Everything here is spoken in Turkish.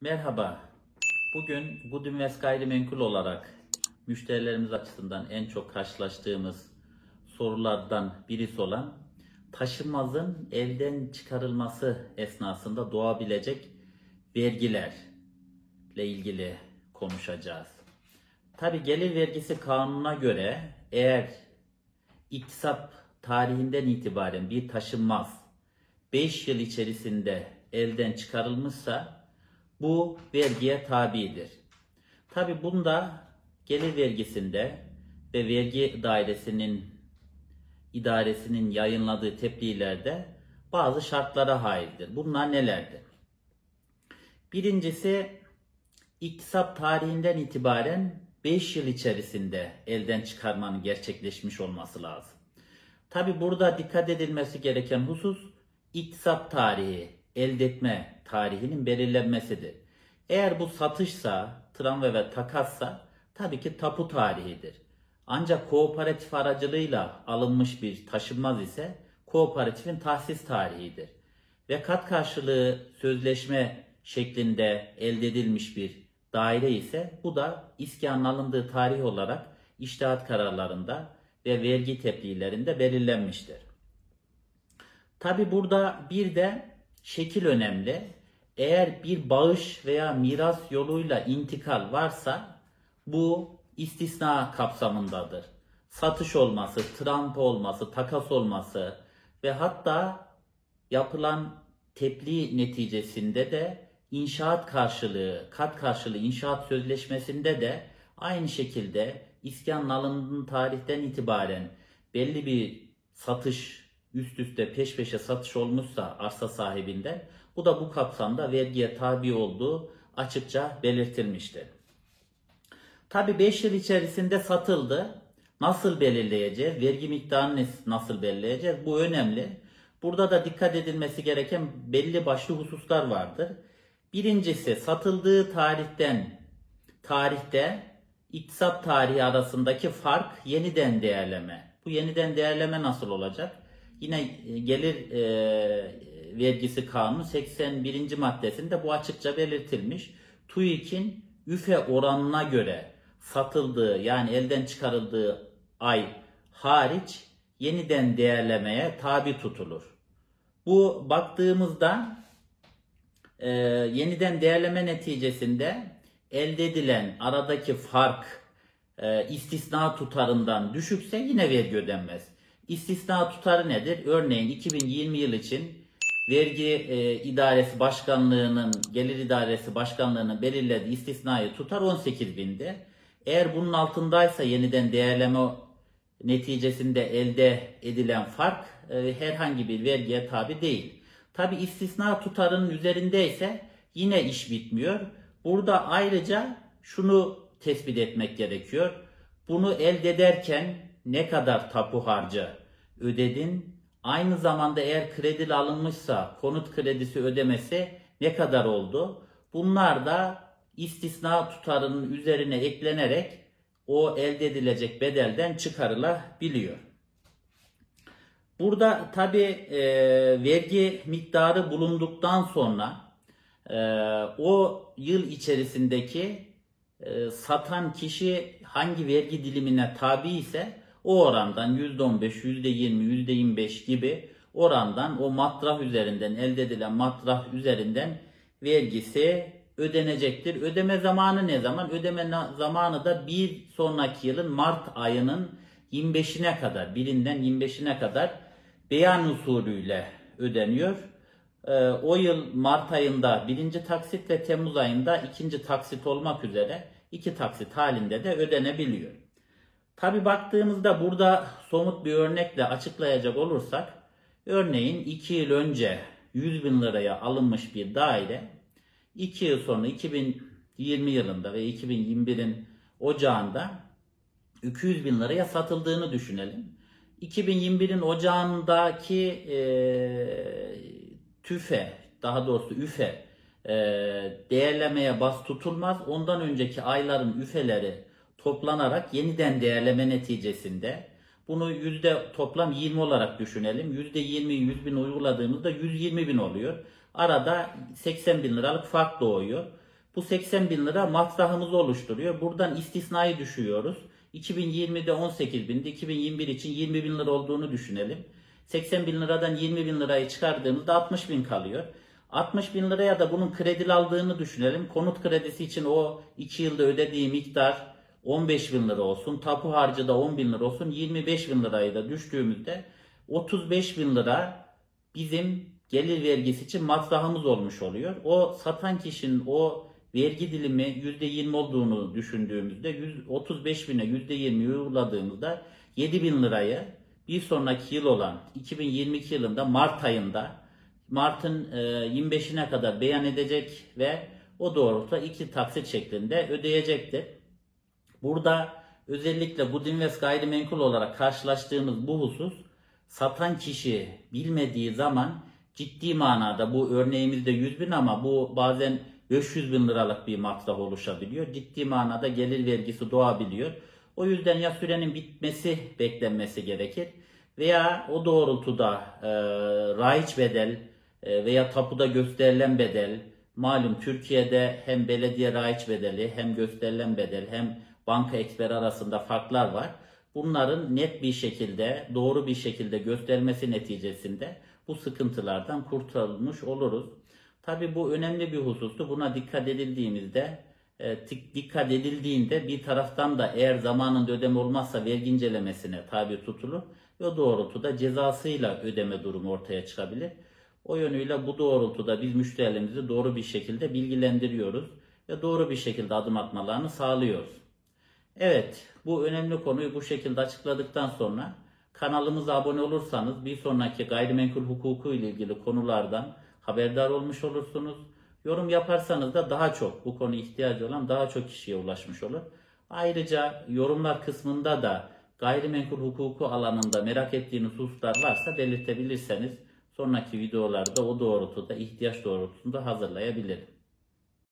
Merhaba. Bugün Budinvest Gayrimenkul olarak müşterilerimiz açısından en çok karşılaştığımız sorulardan birisi olan taşınmazın elden çıkarılması esnasında doğabilecek vergilerle ilgili konuşacağız. Tabi gelir vergisi kanununa göre eğer iktisap tarihinden itibaren bir taşınmaz 5 yıl içerisinde elden çıkarılmışsa bu vergiye tabidir. Tabi bunda gelir vergisinde ve vergi dairesinin idaresinin yayınladığı tebliğlerde bazı şartlara haildir. Bunlar nelerdir? Birincisi iktisap tarihinden itibaren 5 yıl içerisinde elden çıkarmanın gerçekleşmiş olması lazım. Tabi burada dikkat edilmesi gereken husus iktisap tarihi, elde etme tarihinin belirlenmesidir. Eğer bu satışsa, tramvay ve takassa tabii ki tapu tarihidir. Ancak kooperatif aracılığıyla alınmış bir taşınmaz ise kooperatifin tahsis tarihidir. Ve kat karşılığı sözleşme şeklinde elde edilmiş bir daire ise bu da iskanın alındığı tarih olarak iştihat kararlarında ve vergi tebliğlerinde belirlenmiştir. Tabi burada bir de şekil önemli. Eğer bir bağış veya miras yoluyla intikal varsa bu istisna kapsamındadır. Satış olması, tramp olması, takas olması ve hatta yapılan tebliğ neticesinde de inşaat karşılığı, kat karşılığı inşaat sözleşmesinde de aynı şekilde iskanın alındığı tarihten itibaren belli bir satış üst üste peş peşe satış olmuşsa arsa sahibinde bu da bu kapsamda vergiye tabi olduğu açıkça belirtilmiştir. Tabi 5 yıl içerisinde satıldı. Nasıl belirleyeceğiz? Vergi miktarını nasıl belirleyeceğiz? Bu önemli. Burada da dikkat edilmesi gereken belli başlı hususlar vardır. Birincisi satıldığı tarihten tarihte iktisat tarihi arasındaki fark yeniden değerleme. Bu yeniden değerleme nasıl olacak? Yine e, gelir e, vergisi kanunu 81. maddesinde bu açıkça belirtilmiş. TÜİK'in üfe oranına göre satıldığı yani elden çıkarıldığı ay hariç yeniden değerlemeye tabi tutulur. Bu baktığımızda e, yeniden değerleme neticesinde elde edilen aradaki fark e, istisna tutarından düşükse yine vergi ödenmez. İstisna tutarı nedir? Örneğin 2020 yıl için vergi e, idaresi başkanlığının, gelir idaresi başkanlığının belirlediği istisnayı tutar 18 binde. Eğer bunun altındaysa yeniden değerleme neticesinde elde edilen fark e, herhangi bir vergiye tabi değil. Tabi istisna tutarının üzerindeyse yine iş bitmiyor. Burada ayrıca şunu tespit etmek gerekiyor. Bunu elde ederken ne kadar tapu harcı ödedin? Aynı zamanda eğer kredi alınmışsa konut kredisi ödemesi ne kadar oldu? Bunlar da istisna tutarının üzerine eklenerek o elde edilecek bedelden çıkarılabiliyor. Burada tabi e, vergi miktarı bulunduktan sonra e, o yıl içerisindeki e, satan kişi hangi vergi dilimine tabi ise o orandan %15, %20, %25 gibi orandan o matrah üzerinden elde edilen matrah üzerinden vergisi ödenecektir. Ödeme zamanı ne zaman? Ödeme zamanı da bir sonraki yılın Mart ayının 25'ine kadar, birinden 25'ine kadar beyan usulüyle ödeniyor. Ee, o yıl Mart ayında birinci taksit ve Temmuz ayında ikinci taksit olmak üzere iki taksit halinde de ödenebiliyor. Tabi baktığımızda burada somut bir örnekle açıklayacak olursak örneğin 2 yıl önce 100 bin liraya alınmış bir daire 2 yıl sonra 2020 yılında ve 2021'in ocağında 200 bin liraya satıldığını düşünelim. 2021'in ocağındaki e, tüfe daha doğrusu üfe e, değerlemeye bas tutulmaz. Ondan önceki ayların üfeleri toplanarak yeniden değerleme neticesinde bunu yüzde toplam 20 olarak düşünelim. Yüzde 20 100 bin uyguladığımızda 120 bin oluyor. Arada 80 bin liralık fark doğuyor. Bu 80 bin lira matrahımızı oluşturuyor. Buradan istisnayı düşüyoruz. 2020'de 18 bindi. 2021 için 20 bin lira olduğunu düşünelim. 80 bin liradan 20 bin lirayı çıkardığımızda 60 bin kalıyor. 60 bin liraya da bunun kredili aldığını düşünelim. Konut kredisi için o 2 yılda ödediği miktar 15 bin lira olsun. Tapu harcı da 10 bin lira olsun. 25 bin lirayı da düştüğümüzde 35 bin lira bizim gelir vergisi için masrafımız olmuş oluyor. O satan kişinin o vergi dilimi %20 olduğunu düşündüğümüzde 100 35 bine %20 uyguladığımızda 7 bin lirayı bir sonraki yıl olan 2022 yılında Mart ayında Mart'ın e, 25'ine kadar beyan edecek ve o doğrultuda iki taksit şeklinde ödeyecektir. Burada özellikle bu Dinvest gayrimenkul olarak karşılaştığımız bu husus satan kişi bilmediği zaman ciddi manada bu örneğimizde 100 bin ama bu bazen 500 bin liralık bir masraf oluşabiliyor. Ciddi manada gelir vergisi doğabiliyor. O yüzden ya sürenin bitmesi beklenmesi gerekir veya o doğrultuda e, raiç bedel e, veya tapuda gösterilen bedel malum Türkiye'de hem belediye raiç bedeli hem gösterilen bedel hem banka eksper arasında farklar var. Bunların net bir şekilde, doğru bir şekilde göstermesi neticesinde bu sıkıntılardan kurtarılmış oluruz. Tabi bu önemli bir husustu. Buna dikkat edildiğimizde, e, dikkat edildiğinde bir taraftan da eğer zamanında ödeme olmazsa vergi incelemesine tabi tutulur ve doğrultuda cezasıyla ödeme durumu ortaya çıkabilir. O yönüyle bu doğrultuda biz müşterilerimizi doğru bir şekilde bilgilendiriyoruz ve doğru bir şekilde adım atmalarını sağlıyoruz. Evet, bu önemli konuyu bu şekilde açıkladıktan sonra kanalımıza abone olursanız bir sonraki gayrimenkul hukuku ile ilgili konulardan haberdar olmuş olursunuz. Yorum yaparsanız da daha çok bu konu ihtiyacı olan daha çok kişiye ulaşmış olur. Ayrıca yorumlar kısmında da gayrimenkul hukuku alanında merak ettiğiniz hususlar varsa belirtebilirseniz sonraki videolarda o doğrultuda ihtiyaç doğrultusunda hazırlayabilirim.